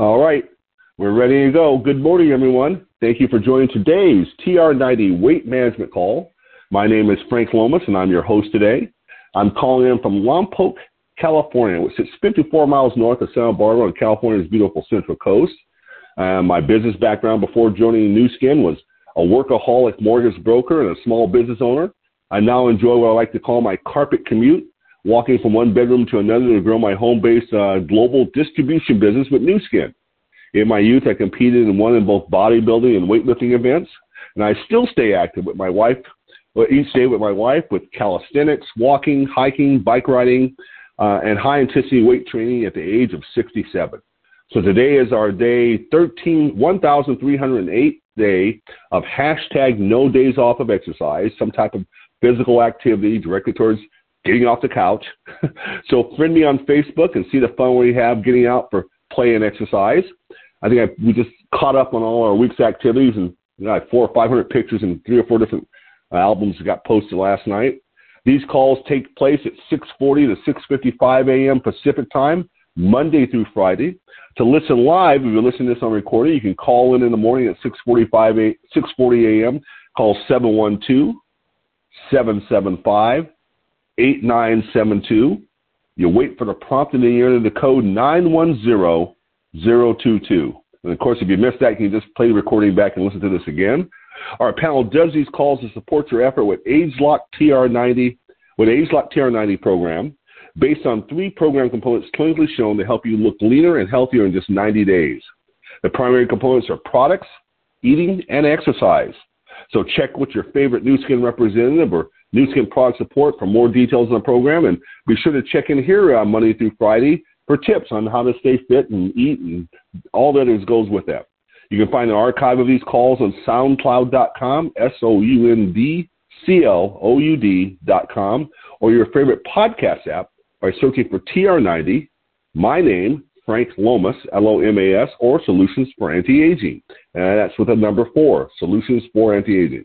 All right, we're ready to go. Good morning, everyone. Thank you for joining today's TR90 Weight Management Call. My name is Frank Lomas, and I'm your host today. I'm calling in from Lompoc, California, which sits 54 miles north of Santa Barbara on California's beautiful Central Coast. Uh, my business background before joining Nu Skin was a workaholic mortgage broker and a small business owner. I now enjoy what I like to call my carpet commute, walking from one bedroom to another to grow my home-based uh, global distribution business with Nu Skin. In my youth, I competed and won in both bodybuilding and weightlifting events, and I still stay active with my wife, each day with my wife with calisthenics, walking, hiking, bike riding, uh, and high intensity weight training at the age of 67. So today is our day 13, 1,308 day of hashtag no days off of exercise, some type of physical activity directly towards getting off the couch. so friend me on Facebook and see the fun we have getting out for play and exercise. I think I, we just caught up on all our week's activities and you know, I four or 500 pictures and three or four different uh, albums that got posted last night. These calls take place at 6:40 to 6:55 a.m. Pacific time, Monday through Friday. To listen live, if you're listening to this on recording, you can call in in the morning at 6:45 6:40 a.m. Call 712 775 8972. You wait for the prompt and then you enter the code 910022. And of course, if you missed that, you can just play the recording back and listen to this again. Our panel does these calls to support your effort with ageLOC TR90, with ageLOC TR90 program, based on three program components clinically shown to help you look leaner and healthier in just 90 days. The primary components are products, eating, and exercise. So check with your favorite Nu Skin representative or Nu Skin product support for more details on the program, and be sure to check in here on Monday through Friday for tips on how to stay fit and eat and all that is goes with that. You can find an archive of these calls on SoundCloud.com, S-O-U-N-D-C-L-O-U-D.com, or your favorite podcast app by searching for TR90, my name, Frank Lomas, L-O-M-A-S, or Solutions for Anti-Aging. And that's with a number four, Solutions for Anti-Aging.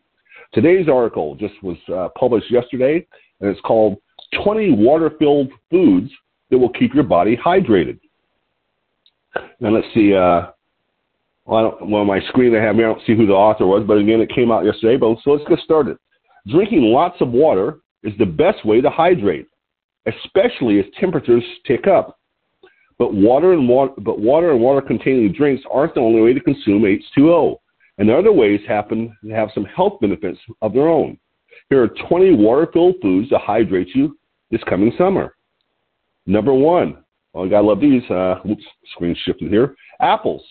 Today's article just was uh, published yesterday, and it's called 20 Water-Filled Foods That Will Keep Your Body Hydrated. Now let's see, uh, well, well, my screen I have here, I don't see who the author was, but again, it came out yesterday. But so let's get started. Drinking lots of water is the best way to hydrate, especially as temperatures tick up. But water and water, but water and water-containing drinks aren't the only way to consume H2O, and other ways happen to have some health benefits of their own. Here are 20 water-filled foods to hydrate you this coming summer. Number one, oh, I gotta love these. Uh, oops, screen shifted here. Apples.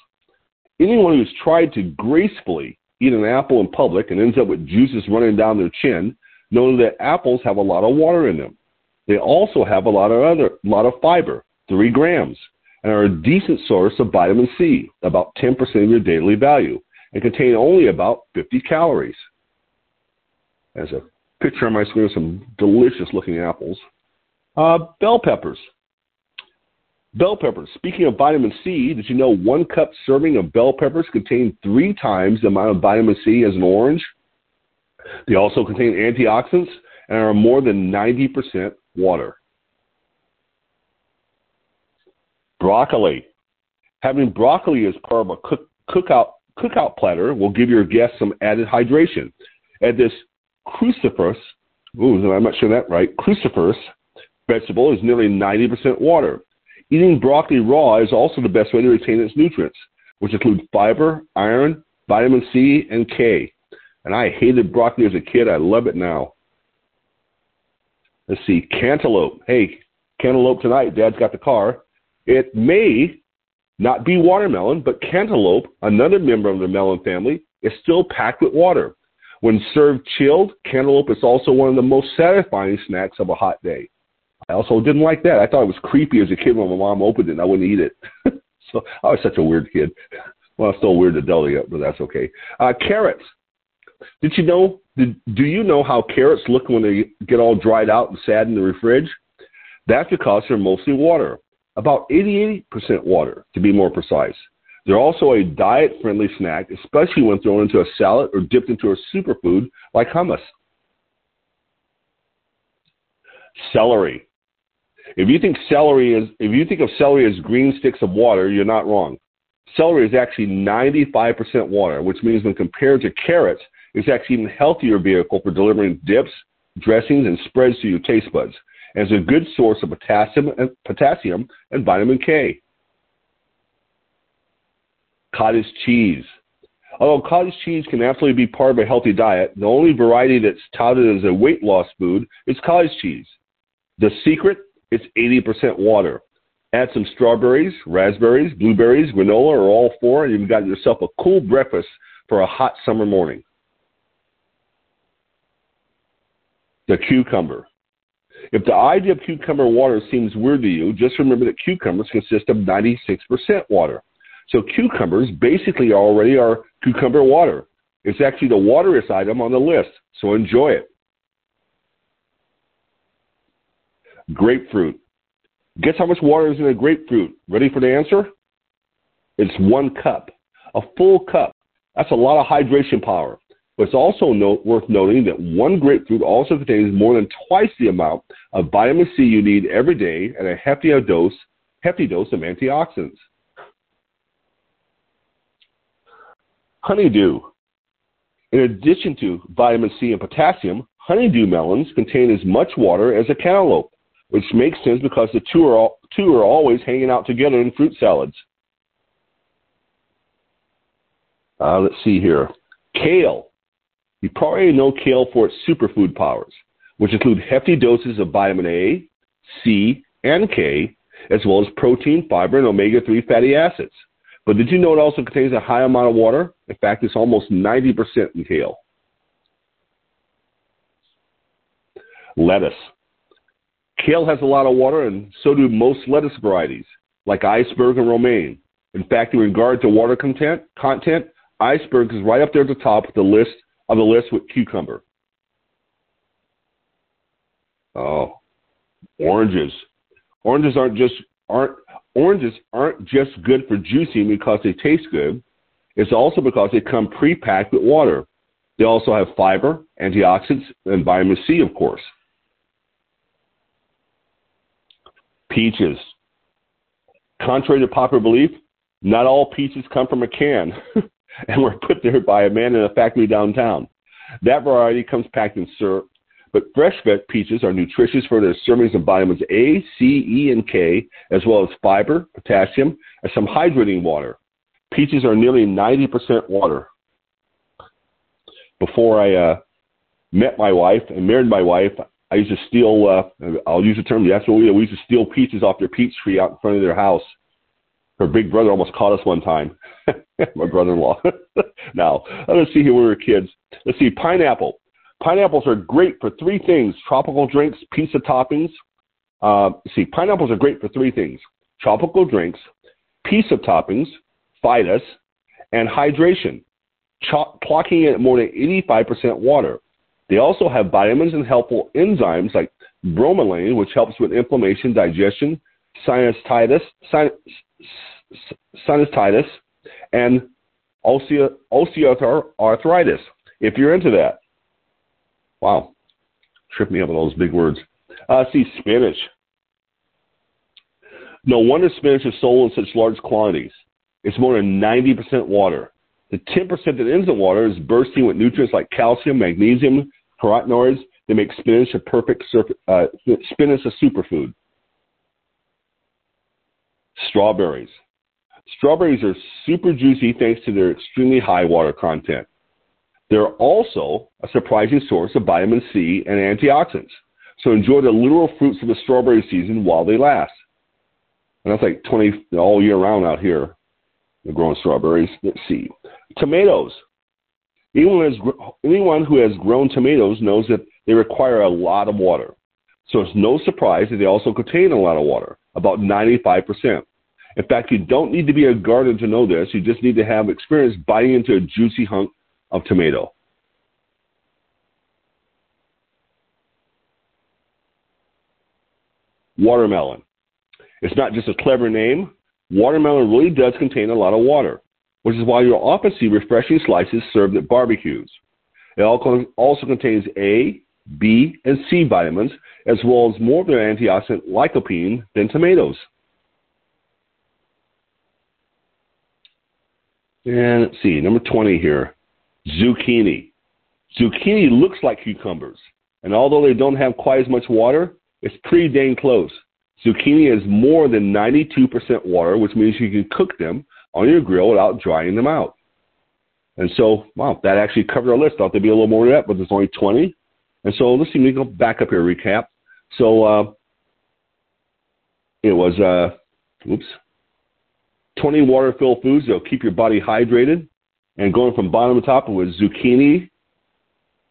Anyone who's tried to gracefully eat an apple in public and ends up with juices running down their chin knows that apples have a lot of water in them. They also have a lot of other lot of fiber, three grams, and are a decent source of vitamin C, about 10% of your daily value, and contain only about 50 calories. As a picture on my screen of some delicious looking apples. Uh, bell peppers. Bell peppers. Speaking of vitamin C, did you know one cup serving of bell peppers contain three times the amount of vitamin C as an orange? They also contain antioxidants and are more than 90% water. Broccoli. Having broccoli as part of a cook, cookout, cookout platter will give your guests some added hydration. Add this cruciferous, ooh, I'm not sure that right, cruciferous vegetable is nearly 90% water. Eating broccoli raw is also the best way to retain its nutrients, which include fiber, iron, vitamin C, and K. And I hated broccoli as a kid. I love it now. Let's see, cantaloupe. Hey, cantaloupe tonight. Dad's got the car. It may not be watermelon, but cantaloupe, another member of the melon family, is still packed with water. When served chilled, cantaloupe is also one of the most satisfying snacks of a hot day. I also didn't like that. I thought it was creepy as a kid when my mom opened it and I wouldn't eat it. so I was such a weird kid. Well, I'm still a weird adult yet, but that's okay. Uh, carrots. Did you know? Did, do you know how carrots look when they get all dried out and sad in the fridge? That's because they're mostly water, about 88% water to be more precise. They're also a diet-friendly snack, especially when thrown into a salad or dipped into a superfood like hummus. Celery. If you think celery is, if you think of celery as green sticks of water, you're not wrong. celery is actually 95% water, which means when compared to carrots, it's actually even healthier vehicle for delivering dips, dressings, and spreads to your taste buds, and is a good source of potassium and, potassium and vitamin K. Cottage cheese. Although cottage cheese can absolutely be part of a healthy diet, the only variety that's touted as a weight loss food is cottage cheese. The secret? It's 80% water. Add some strawberries, raspberries, blueberries, granola, or all four, and you've got yourself a cool breakfast for a hot summer morning. The cucumber. If the idea of cucumber water seems weird to you, just remember that cucumbers consist of 96% water. So cucumbers basically already are cucumber water. It's actually the wateriest item on the list, so enjoy it. Grapefruit. Guess how much water is in a grapefruit? Ready for the answer? It's one cup. A full cup. That's a lot of hydration power. But it's also note, worth noting that one grapefruit also contains more than twice the amount of vitamin C you need every day and a hefty dose, hefty dose of antioxidants. Honeydew. In addition to vitamin C and potassium, honeydew melons contain as much water as a cantaloupe, which makes sense because the two are, all, two are always hanging out together in fruit salads. Uh, let's see here. Kale. You probably know kale for its superfood powers, which include hefty doses of vitamin A, C, and K, as well as protein, fiber, and omega 3 fatty acids. But did you know it also contains a high amount of water? In fact, it's almost 90% in kale. Lettuce. Kale has a lot of water, and so do most lettuce varieties, like iceberg and romaine. In fact, in regard to water content, content, iceberg is right up there at the top of the list of the list with cucumber. Oh, oranges. Oranges aren't just aren't oranges aren't just good for juicing because they taste good. It's also because they come pre-packed with water. They also have fiber, antioxidants, and vitamin C, of course. Peaches. Contrary to popular belief, not all peaches come from a can and were put there by a man in a factory downtown. That variety comes packed in syrup, but fresh peaches are nutritious for their servings of vitamins A, C, E, and K, as well as fiber, potassium, and some hydrating water. Peaches are nearly 90% water. Before I uh, met my wife and married my wife, I used to steal, uh, I'll use the term, that's what we, we used to steal peaches off their peach tree out in front of their house. Her big brother almost caught us one time. My brother-in-law. now, let's see here when we were kids. Let's see, pineapple. Pineapples are great for three things tropical drinks, pizza toppings. Uh, see, pineapples are great for three things tropical drinks, pizza toppings, phytus, and hydration, Ch- clocking at more than 85% water. They also have vitamins and helpful enzymes like bromelain, which helps with inflammation, digestion, sinusitis, sin- sinusitis and osteoarthritis, if you're into that. Wow. Trip me up with all those big words. Uh, see, spinach. No wonder spinach is sold in such large quantities. It's more than 90% water. The 10% that isn't water is bursting with nutrients like calcium, magnesium, carotenoids. They make spinach a perfect uh, spinach a superfood. Strawberries. Strawberries are super juicy thanks to their extremely high water content. They're also a surprising source of vitamin C and antioxidants. So enjoy the literal fruits of the strawberry season while they last. And that's like 20 all year round out here. They're growing strawberries. Let's see. Tomatoes. Anyone, has, anyone who has grown tomatoes knows that they require a lot of water. So it's no surprise that they also contain a lot of water, about 95%. In fact, you don't need to be a gardener to know this. You just need to have experience biting into a juicy hunk of tomato. Watermelon. It's not just a clever name. Watermelon really does contain a lot of water, which is why you'll often see refreshing slices served at barbecues. It also contains A, B, and C vitamins, as well as more of their antioxidant lycopene than tomatoes. And let's see, number 20 here zucchini. Zucchini looks like cucumbers, and although they don't have quite as much water, it's pretty dang close. Zucchini is more than 92% water, which means you can cook them on your grill without drying them out. And so, wow, that actually covered our list. Thought there'd be a little more of that, but there's only 20. And so let's see, let me go back up here, recap. So uh, it was, uh, oops, 20 water-filled foods that'll keep your body hydrated. And going from bottom to top, was zucchini,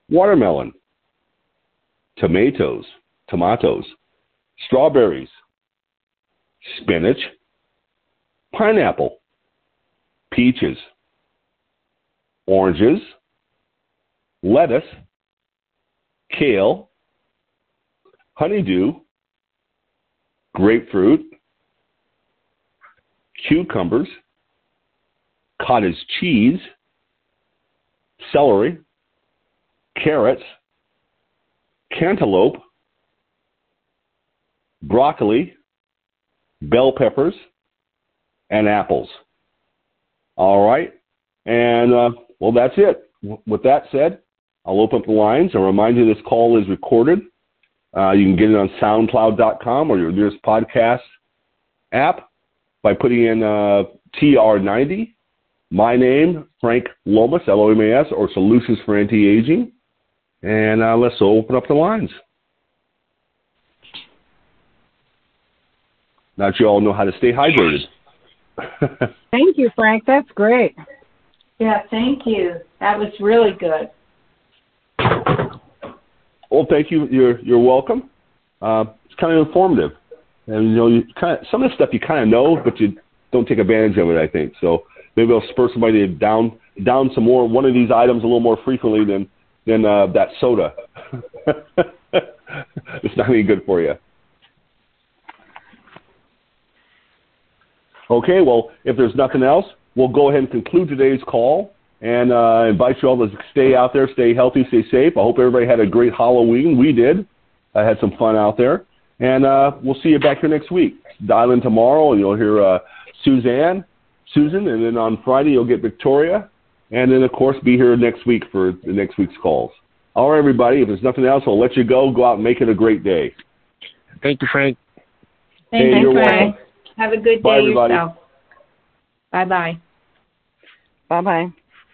watermelon, tomatoes, tomatoes, strawberries, spinach, pineapple, peaches, oranges, lettuce, kale, honeydew, grapefruit, cucumbers, cottage cheese, celery, carrots, cantaloupe, broccoli, bell peppers, and apples. All right. And, uh, well, that's it. With that said, I'll open up the lines. I'll remind you this call is recorded. Uh, you can get it on SoundCloud.com or your nearest podcast app by putting in uh, TR90, my name, Frank Lomas, L-O-M-A-S, or Solutions for Anti-Aging. And uh, let's open up the lines. Now that you all know how to stay hydrated. thank you, Frank. That's great. Yeah, thank you. That was really good. Well, thank you. You're you're welcome. Uh, it's kind of informative, and you know, you kind of some of the stuff you kind of know, but you don't take advantage of it. I think so. Maybe I'll spur somebody down down some more one of these items a little more frequently than than uh, that soda. it's not any good for you. Okay, well, if there's nothing else, we'll go ahead and conclude today's call and uh, invite you all to stay out there, stay healthy, stay safe. I hope everybody had a great Halloween. We did. I had some fun out there. And uh, we'll see you back here next week. Dial in tomorrow, and you'll hear uh, Suzanne, Susan, and then on Friday you'll get Victoria. And then, of course, be here next week for the next week's calls. All right, everybody. If there's nothing else, I'll let you go. Go out and make it a great day. Thank you, Frank. Thank hey, you, Frank. Have a good day everybody. yourself. Bye bye. Bye bye.